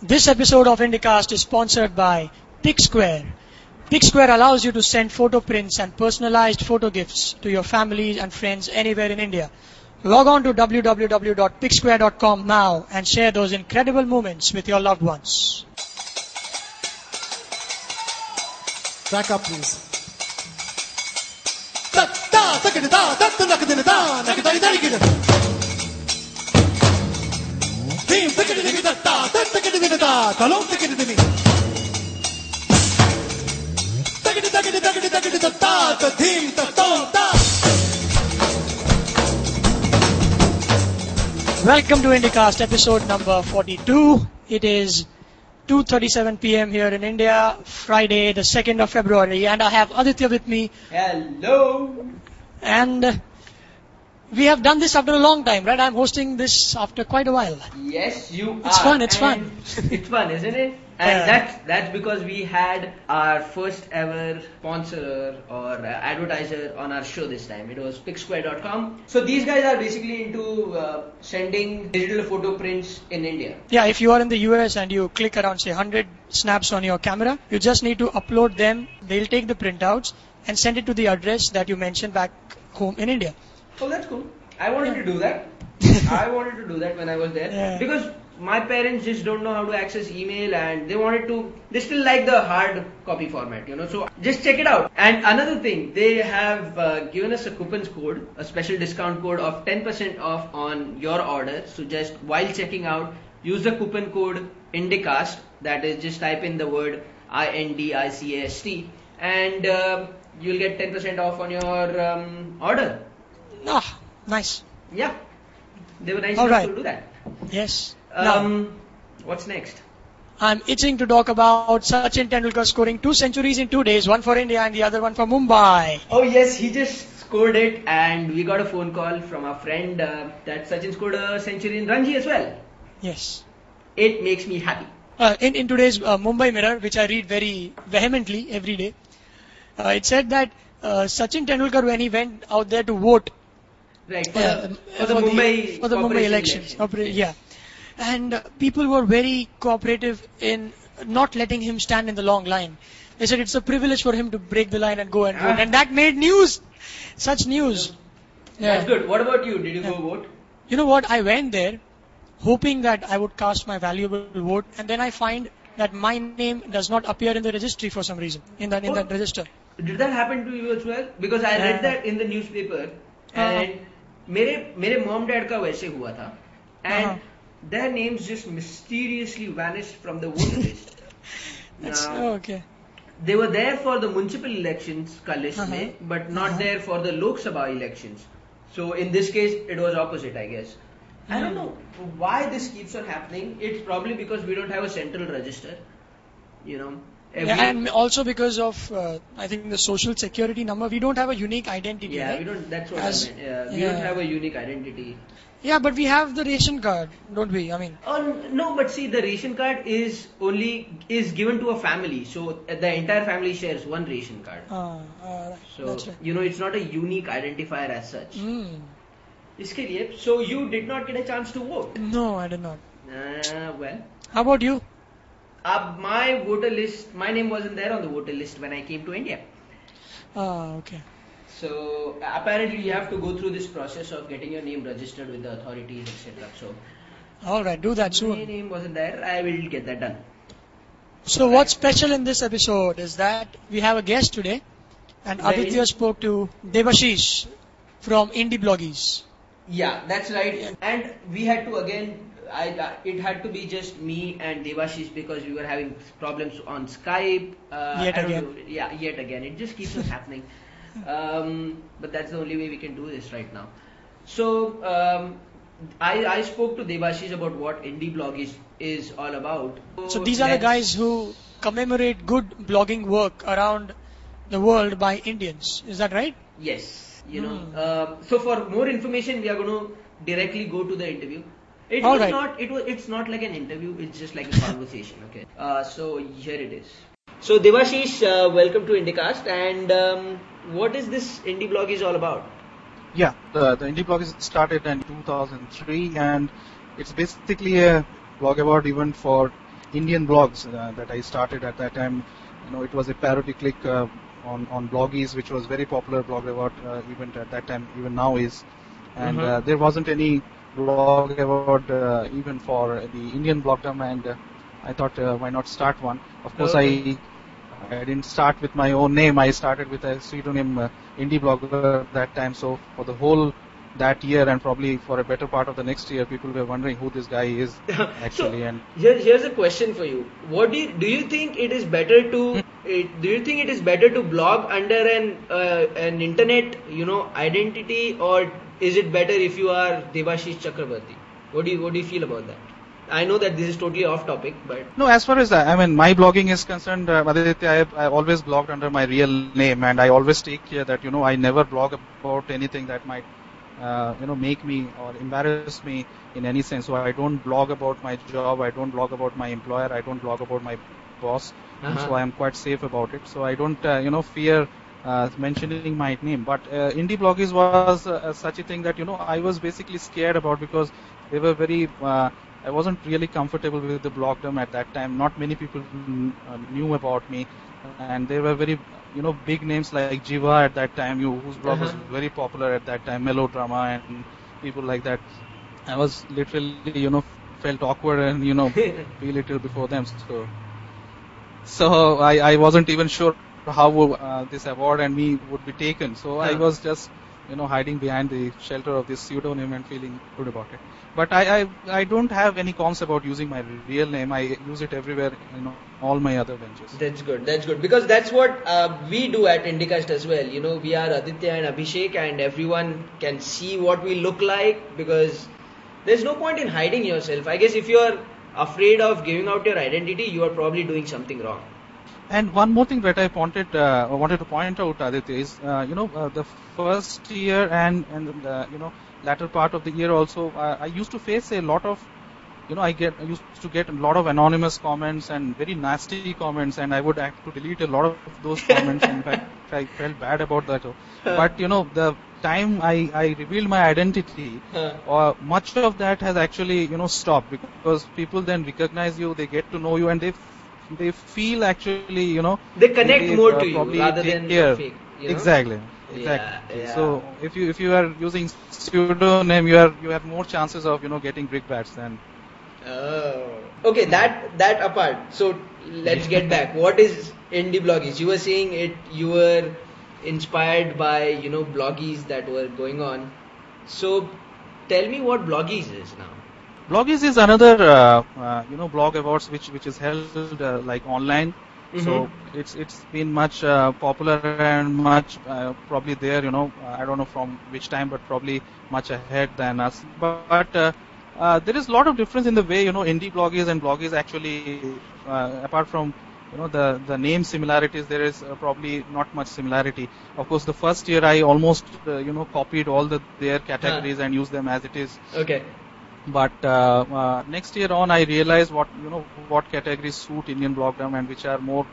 This episode of Indicast is sponsored by PicSquare. PicSquare allows you to send photo prints and personalized photo gifts to your families and friends anywhere in India. Log on to www.picsquare.com now and share those incredible moments with your loved ones. Back up, please. Da, da, da, da, da, da, da, da, da, da, da, da. Team tickety tickety da da, da tickety tickety da, da long tickety tickety. Tickety tickety tickety tickety da da, da team da da da. Welcome to Indicast episode number 42. It is 2:37 p.m. here in India, Friday, the 2nd of February, and I have Aditya with me. Hello. And we have done this after a long time, right? I'm hosting this after quite a while. Yes, you It's are. fun, it's and fun. it's fun, isn't it? And Yeah. that's that's because we had our first ever sponsor or uh, advertiser on our show this time. It was PicSquare.com. So these guys are basically into uh, sending digital photo prints in India. Yeah, if you are in the US and you click around say 100 snaps on your camera, you just need to upload them. They'll take the printouts and send it to the address that you mentioned back home in India. Oh, that's cool. I wanted to do that. I wanted to do that when I was there. Yeah. because my parents just don't know how to access email and they wanted to they still like the hard copy format you know. So just check it out. And another thing they have uh, given us a coupons code a special discount code of 10% off on your order. So just while checking out use the coupon code indicast. That is just type in the word i n d i c a s t. And uh, you'll get 10% off on your um, order Ah, nice. yeah, they were nice All enough right. to do that. Yes. now, Um, what's next? I'm itching to talk about Sachin Tendulkar scoring two centuries in two days, one for India and the other one for Mumbai. Oh yes, he just scored it, and we got a phone call from our friend uh, that Sachin scored a century in Ranji as well. Yes. It makes me happy. Uh, in, in today's uh, Mumbai Mirror, which I read very vehemently every day, uh, it said that uh, Sachin Tendulkar, when he went out there to vote Right for, uh, the, for Mumbai for the Mumbai elections, election. Yeah, and uh, people were very cooperative in not letting him stand in the long line. They said it's a privilege for him to break the line and go and vote, Ah. and that made news, such news. Yeah. That's good. What about you? Did you go vote? You know what? I went there hoping that I would cast my valuable vote, and then I find that my name does not appear in the registry for some reason in that in Oh. that register. Did that happen to you as well? Because I read that in the newspaper हाँ. and मेरे मेरे mom dad का वैसे हुआ था हाँ. and their names just mysteriously vanished from the voter list. That's Now, oh, okay. they were there for the municipal elections का list Uh-huh. में but not Uh-huh. there for the Lok Sabha elections. So in this case it was opposite I guess. I don't Hmm. know why this keeps on happening. It's probably because we don't have a central register. You know. Every- Yeah, and also because of uh, I think the social security number, we don't have a unique identity. yeah, right? we don't. That's what As- I meant. Yeah, we yeah. don't have a unique identity. Yeah, but we have the ration card, don't we? I mean, Oh no, but see, the ration card is only is given to a family, so the entire family shares one ration card. uh, uh, So that's right. you know, it's not a unique identifier as such. Mm. इसके लिए, so you did not get a chance to vote. No, I did not. Uh, well, How about you? Uh, my voter list, my name wasn't there on the voter list when I came to India. Ah, okay. So apparently you have to go through this process of getting your name registered with the authorities, etc. So All right, do that soon. my name wasn't there. I will get that done. So what's special in this episode is that we have a guest today, and Very- Aditya spoke to Debashish from Indibloggies. Yeah, that's right. And we had to again. I, it had to be just me and Debashish because we were having problems on Skype. Uh, Yet again. know. Yeah, yet again. It just keeps on happening. Um, but that's the only way we can do this right now. So um, I, I spoke to Debashish about what Indibloggies is all about. So these are the guys who commemorate good blogging work around the world by Indians. Is that right? Yes, you know. Hmm. Uh, so for more information, we are going to directly go to the interview. It All was right. not. It was. It's not like an interview. It's just like a conversation. Okay. Uh, so here it is. So Debashish, uh, welcome to Indicast. And um, what is this Indibloggies all about? Yeah, the, the Indibloggies started in 2003 and it's basically a blog about event for Indian blogs uh, that I started at that time. You know, it was a parody click uh, on on Bloggies, which was very popular blog award uh, event at that time, even now is. And Mhm. uh, there wasn't any blog award uh, even for the Indian blogdom, and uh, I thought uh, why not start one. Of course, Okay. I I didn't start with my own name. I started with a pseudonym uh, indie blogger that time. So for the whole that year and probably for a better part of the next year, people were wondering who this guy is actually. and Here, here's a question for you. What do you, do you think it is better to it, do you think it is better to blog under an uh, an internet you know identity or is it better if you are Debashish Chakraborty? What do you what do you feel about that? I know that this is totally off topic, but No, as far as I, I mean, my blogging is concerned, uh, Aditya, I, I always blogged under my real name, and I always take care that you know I never blog about anything that might, uh, you know, make me or embarrass me in any sense. So I don't blog about my job, I don't blog about my employer, I don't blog about my boss. Uh-huh. So I am quite safe about it. So I don't, uh, you know, fear uh, mentioning my name. But uh, indie bloggers was uh, such a thing that you know I was basically scared about because they were very. Uh, I wasn't really comfortable with the blogdom at that time. Not many people uh, knew about me, and they were very, you know, big names like Jiva at that time, you, whose blog was Uh-huh. very popular at that time, melodrama and people like that. I was literally, you know, felt awkward and you know, be little before them. So, so I, I wasn't even sure how uh, this award and me would be taken. So I was just, you know, hiding behind the shelter of this pseudonym and feeling good about it. But I, I, I don't have any qualms about using my real name. I use it everywhere you know, all my other ventures. That's good. That's good because that's what uh, we do at Indicast as well. You know, we are Aditya and Abhishek, and everyone can see what we look like because there's no point in hiding yourself. I guess if you are afraid of giving out your identity, you are probably doing something wrong. And one more thing that I wanted uh, wanted to point out, Aditya, is uh, you know uh, the first year and and uh, you know latter part of the year also, uh, I used to face a lot of you know I get I used to get a lot of anonymous comments and very nasty comments, and I would have to delete a lot of those comments. In fact, I felt bad about that. But you know the time I, I revealed my identity, Huh. uh, much of that has actually you know stopped because people then recognize you, they get to know you, and they they feel actually you know They connect they, more uh, to you rather than care. fake. You know? Exactly. Yeah, Exactly. yeah. So if you if you are using pseudonym, you are you have more chances of you know getting brickbats than Oh. Okay, that that apart. So let's get back. What is Indibloggies? You were saying it. You were inspired by you know bloggies that were going on. So tell me what bloggies is now. Bloggies is another uh, uh, you know blog awards which which is held uh, like online. So Mhm. it's it's been much uh, popular and much uh, probably there you know I don't know from which time but probably much ahead than us. But, but uh, uh, there is a lot of difference in the way you know Indibloggies and bloggies actually uh, apart from you know the the name similarities there is uh, probably not much similarity. Of course the first year I almost uh, you know copied all the their categories and used them as it is Okay. But uh, uh, next year on I realized what you know what categories suit Indian blogdom and which are more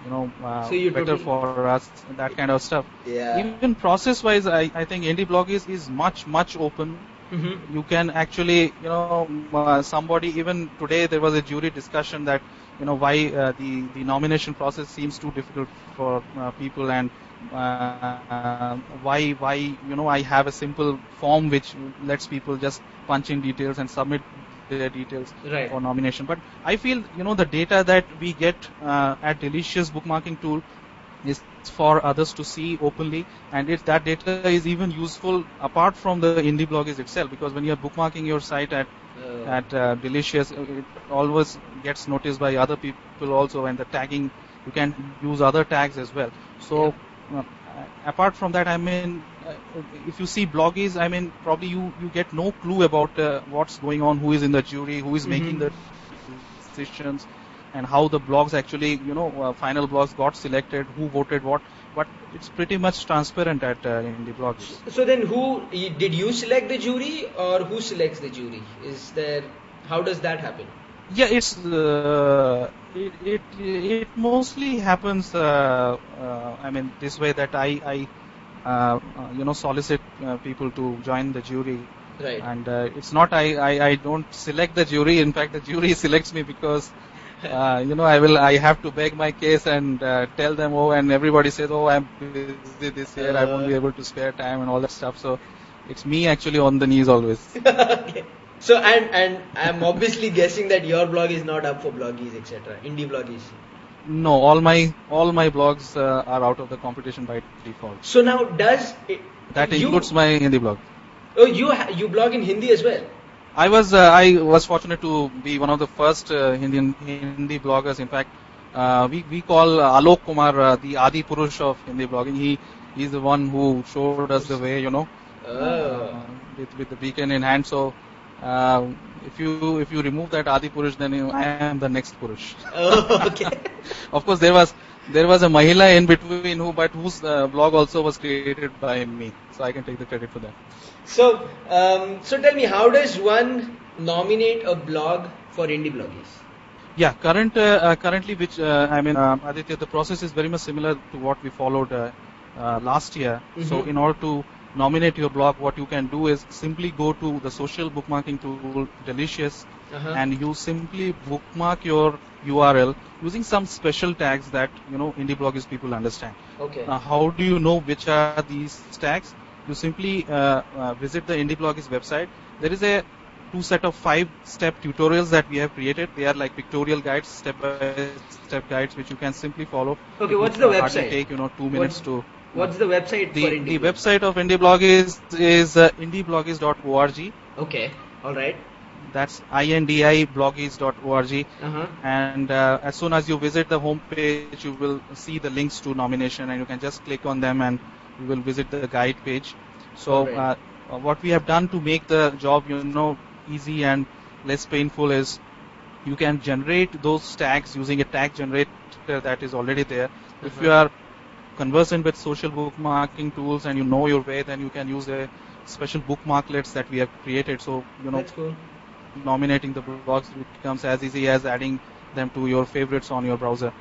you know uh, So better totally- for us that kind of stuff Yeah. even process wise I, I think Indibloggies, is much much open Mm-hmm. you can actually you know uh, somebody even today there was a jury discussion that you know why uh, the the nomination process seems too difficult for uh, people and uh, why why you know I have a simple form which lets people just punch in details and submit their details Right. for nomination. But I feel you know the data that we get uh, at delicious bookmarking tool is for others to see openly. And it, that data is even useful apart from the indie bloggers itself because when you're bookmarking your site at Uh, at uh, delicious it always gets noticed by other people also. And the tagging you can use other tags as well. So uh, apart from that i mean uh, if you see bloggies i mean probably you you get no clue about uh, what's going on who is in the jury who is making the decisions and how the blogs actually you know uh, final blogs got selected who voted what but it's pretty much transparent at uh, the blogs So then, who did you select the jury, or who selects the jury? Is there? How does that happen? Yeah, it's uh, it, it it mostly happens. Uh, uh, I mean, this way that I I uh, uh, you know solicit uh, people to join the jury, Right. and uh, it's not I, I I don't select the jury. In fact, the jury selects me because uh, you know, I will, I have to beg my case and uh, tell them, oh, and everybody says, oh, I'm busy this year, I won't be able to spare time and all that stuff. So it's me actually on the knees always. okay. So and and I'm obviously guessing that your blog is not up for bloggies, etc. Indibloggies. No, all my all my blogs uh, are out of the competition by default. So now does it, That you, includes my Hindi blog. Oh, you ha- you blog in Hindi as well. I was uh, I was fortunate to be one of the first uh, Indian Hindi bloggers. In fact, uh, we we call uh, Alok Kumar uh, the Adi Purush of Hindi blogging. He he's the one who showed us the way, you know, Oh. uh, with with the beacon in hand. So. Uh, if you if you remove that Adi Purush, then you, I am the next Purush. Oh, okay. Of course, there was there was a Mahila in between who, but whose uh, blog also was created by me, so I can take the credit for that. so um, so tell me, how does one nominate a blog for Indibloggies? Yeah, current uh, uh, currently, which uh, I mean, uh, Aditya, the process is very much similar to what we followed uh, uh, last year. So, Mhm. in order to nominate your blog, what you can do is simply go to the social bookmarking tool Delicious, Uh-huh. and you simply bookmark your URL using some special tags that you know Indibloggies people understand. okay. Now, how do you know which are these tags? You simply uh, uh, visit the Indibloggies website. There is a two set of five step tutorials that we have created. They are like pictorial guides, step by step guides, which you can simply follow. Okay, what's the website? Take you know two minutes to. What's the website The, for indie? the website of Indie Blog is is uh, indibloggies.org. Okay. All right. That's indibloggies.org. Uh-huh. and uh, as soon as you visit the home page you will see the links to nomination and you can just click on them and you will visit the guide page so Alright. uh, uh, what we have done to make the job you know easy and less painful is you can generate those tags using a tag generator that is already there if Uh-huh. you are conversant with social bookmarking tools and you know your way then you can use a special bookmarklets that we have created so you know cool. nominating the blogs becomes as easy as adding them to your favorites on your browser.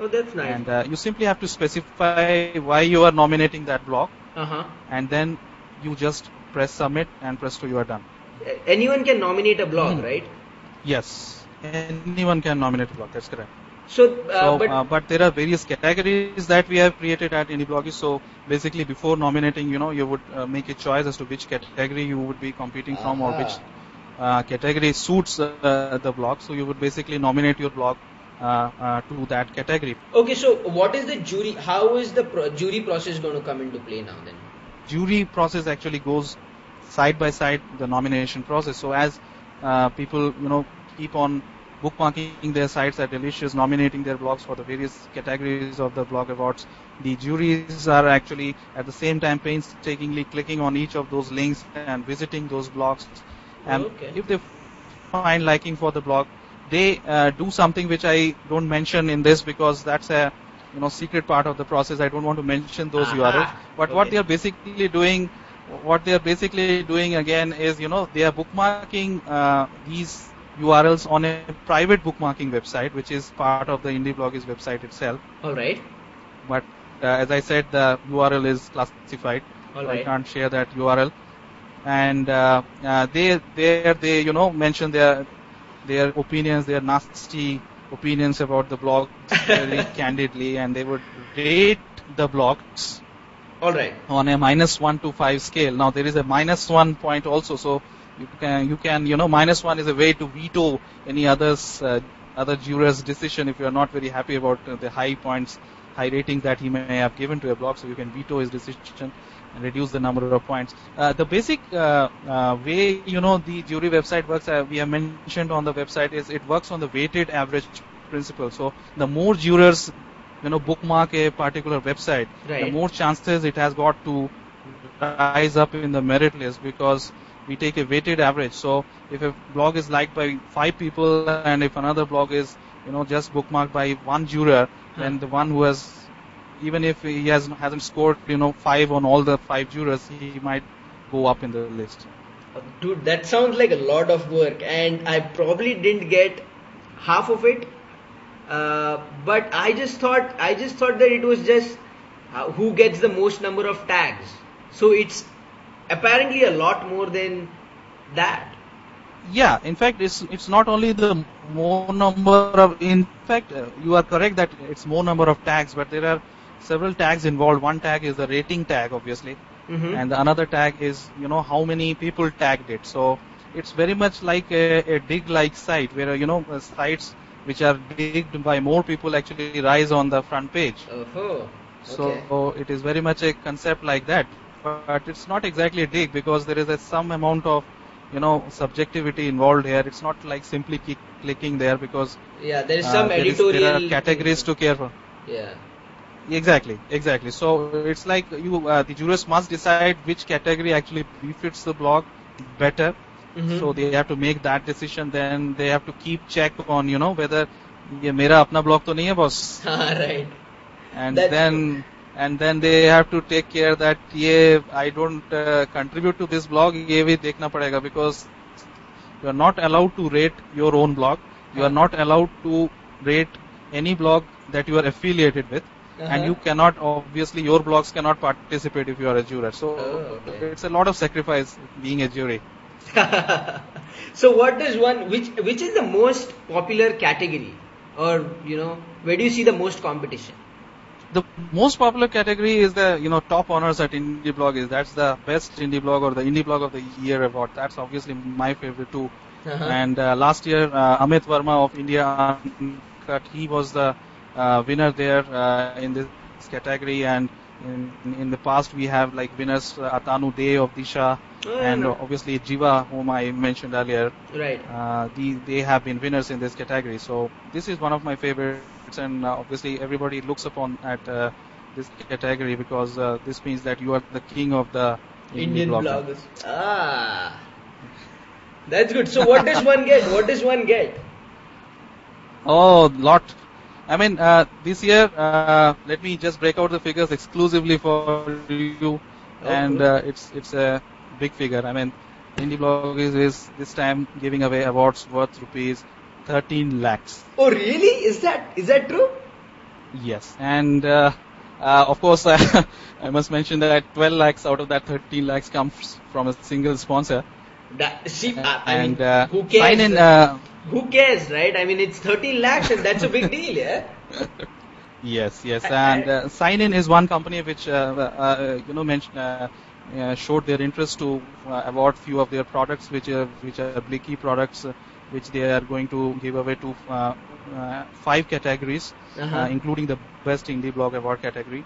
Oh, that's nice. And uh, you simply have to specify why you are nominating that blog, uh-huh. and then you just press submit and press to you are done. Anyone can nominate a blog, Hmm. right? Yes, anyone can nominate a blog. That's correct. So, uh, so, but uh, but there are various categories that we have created at IndieBloggy. So basically, before nominating, you know, you would uh, make a choice as to which category you would be competing from or which uh, category suits uh, the blog. So you would basically nominate your blog uh, uh, to that category. okay, so what is the jury? How is the pro- jury process going to come into play now? Then. Jury process actually goes side by side the nomination process. So as uh, people, you know, keep on bookmarking their sites at Delicious, nominating their blogs for the various categories of the blog awards, the juries are actually at the same time painstakingly clicking on each of those links and visiting those blogs. And Okay. if they find liking for the blog, they uh, do something which I don't mention in this because that's a you know secret part of the process. I don't want to mention those Aha. URLs. But what they are basically doing, what they are basically doing again is you know they are bookmarking uh, these URLs on a private bookmarking website, which is part of the Indie Bloggers website itself. All right. But uh, as I said, the URL is classified. All so I can't share that URL. And uh, uh, they, they, they, you know, mention their their opinions, their nasty opinions about the blog very candidly, and they would rate the blogs All right. on a minus one to five scale. Now there is a minus one point also, so you can you can you know minus one is a way to veto any others uh, other jurors' decision if you are not very happy about uh, the high points, high rating that he may have given to a blog, so you can veto his decision and reduce the number of points. Uh, the basic uh, uh, way you know the jury website works, uh, we have mentioned on the website, is it works on the weighted average principle. So the more jurors you know bookmark a particular website, the more chances it has got to rise up in the merit list because we take a weighted average. So if a blog is liked by five people and if another blog is you know just bookmarked by one juror, then the one who has even if he has hasn't scored you know five on all the five jurors, he might go up in the list. Dude, that sounds like a lot of work, and I probably didn't get half of it. Uh, but I just thought, I just thought that it was just uh, who gets the most number of tags. So it's apparently a lot more than that. Yeah, in fact, it's it's not only the more number of. In fact, uh, you are correct that it's more number of tags, but there are several tags involved. One tag is the rating tag, obviously, Mhm. and another tag is you know how many people tagged it. So it's very much like a, a Digg-like site where you know uh, sites which are digged by more people actually rise on the front page. So okay. it is very much a concept like that, but it's not exactly a Digg because there is a, some amount of you know subjectivity involved here. It's not like simply keep clicking there because yeah, there is uh, some uh, there editorial. Is, there are categories to care for. Yeah. Exactly, exactly. So it's like you, uh, the jurors must decide which category actually befits the blog better. Mm-hmm. So they have to make that decision. Then they have to keep check on you know whether ये मेरा अपना blog तो नहीं है boss right and then and then they have to take care that ये I don't uh, contribute to this blog ये भी देखना पड़ेगा because you are not allowed to rate your own blog you are not allowed to rate any blog that you are affiliated with Uh-huh. and you cannot obviously your blogs cannot participate if you are a juror so Oh, okay. it's a lot of sacrifice being a jury so what does one which which is the most popular category or you know where do you see the most competition The most popular category is the you know top honors at indie blog is that's the best indie blog or the indie blog of the year award that's obviously my favorite too Uh-huh. and uh, last year uh, Amit Varma of india he was the uh, winner there uh, in this category and in, in the past we have like winners uh, Atanu Dey of disha Oh, and no. obviously jiva whom i mentioned earlier right uh, the, they have been winners in this category. So this is one of my and uh, obviously everybody looks upon at uh, this category because uh, this means that you are the king of the indie indian blogger. bloggers ah that's good so what does one get what does one get Oh, lot. I mean, uh, this year, uh, let me just break out the figures exclusively for you, and uh, it's it's a big figure. I mean, indie blog is, is this time giving away awards worth rupees 13 lakhs. oh really is that is that true Yes, and uh, uh, of course, I I must mention that 12 lakhs out of that 13 lakhs comes from a single sponsor. that, see I, I and mean uh, who cares cyn.in. Uh, who cares right i mean it's 13 lakhs and that's a big deal yeah yes, yes, and uh, cyn.in is one company which uh, uh, you know mentioned. Uh, uh, showed their interest to uh, award few of their products, which are which are Blicky products, uh, which they are going to give away to uh, uh, five categories, Uh-huh. uh, including the best indie blog award category.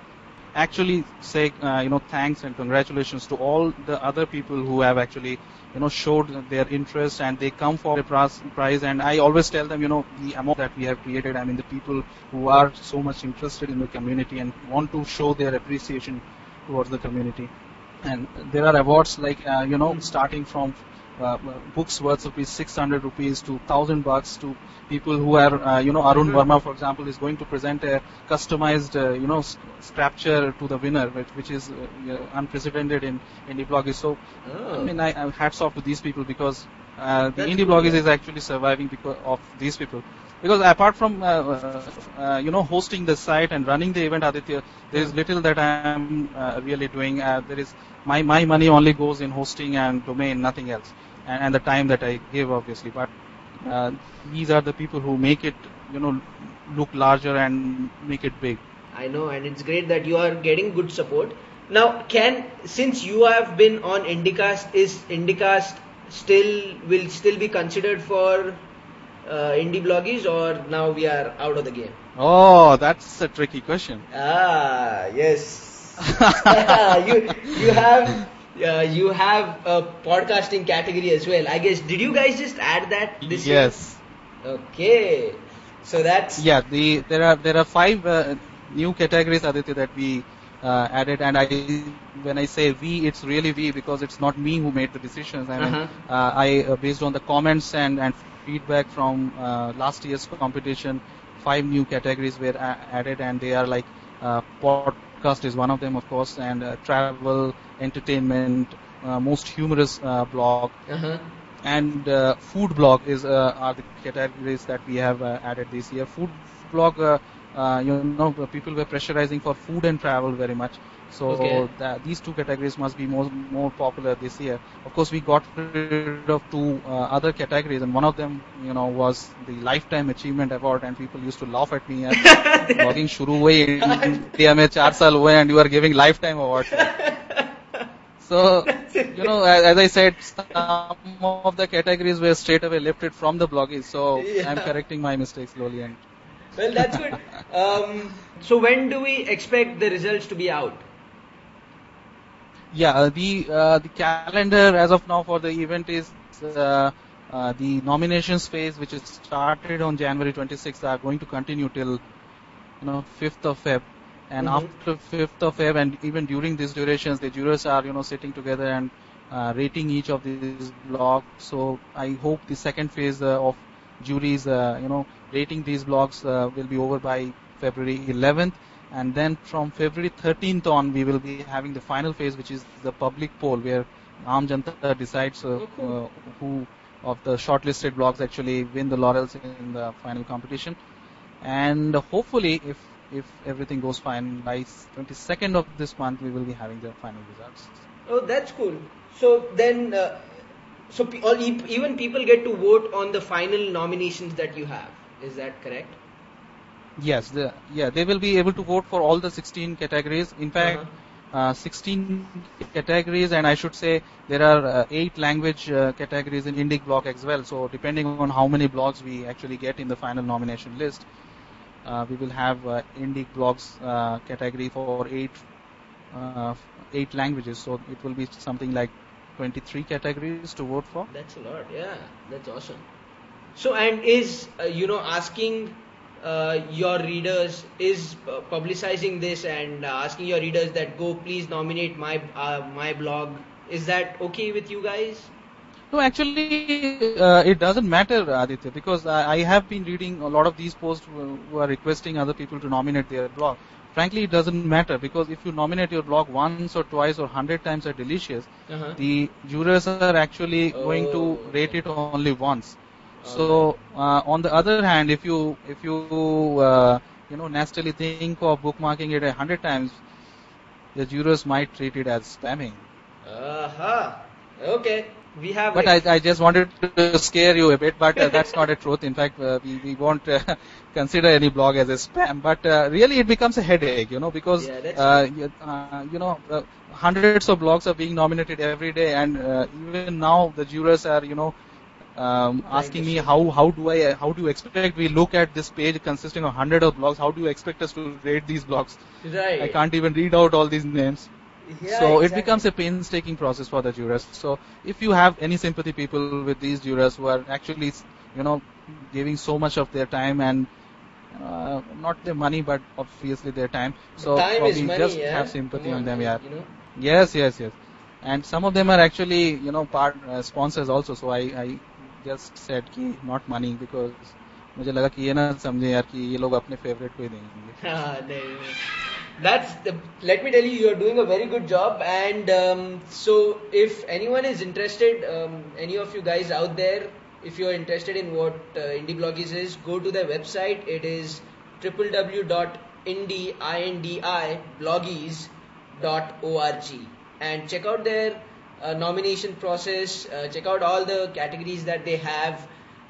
Actually, say uh, you know thanks and congratulations to all the other people who have actually you know showed their interest and they come for the prize. And I always tell them you know the amount that we have created. I mean the people who are so much interested in the community and want to show their appreciation towards the community and there are awards like uh, you know starting from uh, books worth rupees 600 rupees to 1000 bucks to people who are uh, you know Arun. Verma for example is going to present a customized uh, you know sculpture to the winner which, which is uh, unprecedented in Indibloggies. So oh. I mean I, I hats off to these people because uh, the That's indie is actually surviving because of these people. Because apart from uh, uh, uh, you know hosting the site and running the event Aditya there is little that I am uh, really doing. Uh, there is my my money only goes in hosting and domain nothing else and, and the time that I give obviously but uh, these are the people who make it you know look larger and make it big I know, and it's great that you are getting good support. Now, can since you have been on Indicast, is Indicast still will still be considered for uh, Indibloggies, or now we are out of the game? oh that's a tricky question Ah, yes. you you have uh, you have a podcasting category as well. I guess did you guys just add that this year? yes Okay. So that's Yeah, the there are there are five uh, new categories, Aditya, that we uh, added, and I when I say we, it's really we because it's not me who made the decisions. I mean, Uh-huh. uh, I uh, based on the comments and and feedback from uh, last year's competition, five new categories were a- added, and they are like uh, podcast is one of them, of course, and uh, travel, entertainment, uh, most humorous uh, blog, uh-huh. and uh, food blog is uh, are the categories that we have uh, added this year. Food blog, uh, uh, you know, people were pressurizing for food and travel very much. So okay. these two categories must be more more popular this year. Of course, we got rid of two uh, other categories, and one of them, you know, was the lifetime achievement award, and people used to laugh at me and blogging. shuru hui India mein char saal hue and you are giving lifetime award. So, you know, as, as, I said, some of the categories were straight away lifted from the bloggies. So yeah. I'm correcting my mistakes slowly. And well, that's good. um, so when do we expect the results to be out? Yeah, uh, the uh, the calendar as of now for the event is uh, uh, the nominations phase, which is started on January 26th, are going to continue till you know 5th of Feb. And Mhm. after 5th of Feb, and even during these durations, the jurors are you know sitting together and uh, rating each of these blogs. So I hope the second phase uh, of juries, uh, you know, rating these blogs uh, will be over by February 11th. And then from February 13th on, we will be having the final phase, which is the public poll, where Aam Janta decides uh, uh, who of the shortlisted blogs actually win the laurels in the final competition. And hopefully, if if everything goes fine, by 22nd of this month, we will be having the final results. Oh, that's cool. So then, uh, so pe- all, e- even people get to vote on the final nominations that you have. Is that correct? Yes, the, yeah, they will be able to vote for all the 16 categories. In fact, Uh-huh. uh, 16 categories, and I should say there are uh, eight language uh, categories in Indic block as well. So depending on how many blocks we actually get in the final nomination list, uh, we will have uh, Indic blogs uh, category for eight uh, eight languages. So it will be something like 23 categories to vote for. That's a lot. Yeah, that's awesome. So, and is uh, you know asking uh, your readers is publicizing this and uh, asking your readers that go please nominate my uh, my blog. Is that okay with you guys? No, actually, uh, it doesn't matter, Aditya, because I, I have been reading a lot of these posts who, are requesting other people to nominate their blog. Frankly, it doesn't matter because if you nominate your blog once or twice or hundred times at Delicious, Uh-huh. the jurors are actually going to Oh. rate it only once. So, uh, on the other hand, if you if you uh, you know nastily think of bookmarking it a hundred times, the jurors might treat it as spamming. Uh-huh. Okay. We have But it. I, I just wanted to scare you a bit, but uh, that's not a truth. In fact, uh, we, we won't uh, consider any blog as a spam. But uh, really, it becomes a headache, you know, because Yeah, uh, you, uh, you know uh, hundreds of blogs are being nominated every day, and uh, even now the jurors are, you know. Um, asking me how how do I how do you expect we look at this page consisting of hundred of blogs? How do you expect us to rate these blogs? right. I can't even read out all these names. Yeah, so it becomes a painstaking process for the jurors. So if you have any sympathy people with these jurors who are actually, you know, giving so much of their time and uh, not their money, but obviously their time. So time probably money. just yeah? have sympathy Come on them, yeah. You know. Yes, yes, yes. And some of them are actually, you know, part uh, sponsors also. So I, I just said कि not money because मुझे लगा कि ये ना समझे यार कि That's the, let me tell you, you're doing a very good job. And um, so, if anyone is interested, um, any of you guys out there, if you're interested in what uh, Indibloggies is, go to their website. It is www.indibloggies.org and check out their uh, nomination process. Uh, check out all the categories that they have.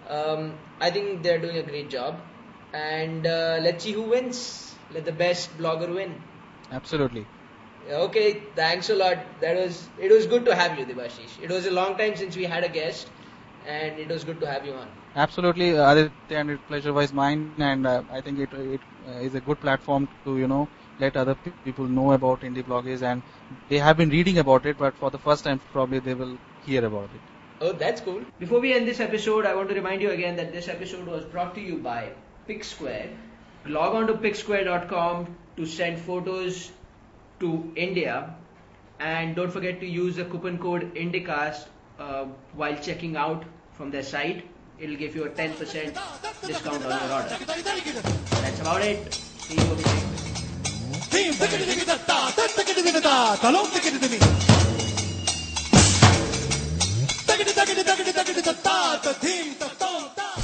Um, I think they're doing a great job. And uh, let's see who wins. Let the best blogger win. Absolutely. Okay, thanks a lot. That was it was good to have you, Debashish. It was a long time since we had a guest, and it was good to have you on. Absolutely, Aditya, and it pleasure was mine, and uh, I think it it uh, is a good platform to you know let other pe- people know about Indibloggies, and they have been reading about it, but for the first time probably they will hear about it. Oh, that's cool. Before we end this episode, I want to remind you again that this episode was brought to you by PicSquare. Log on to picsquare.com to send photos to India, and don't forget to use the coupon code INDICAST uh, while checking out from their site. It'll give you a 10% discount on your order. That's about it. See you Abhishek. Team tickety tickety da da da tickety tickety da da long tickety tickety. Tickety ta thim ta tom ta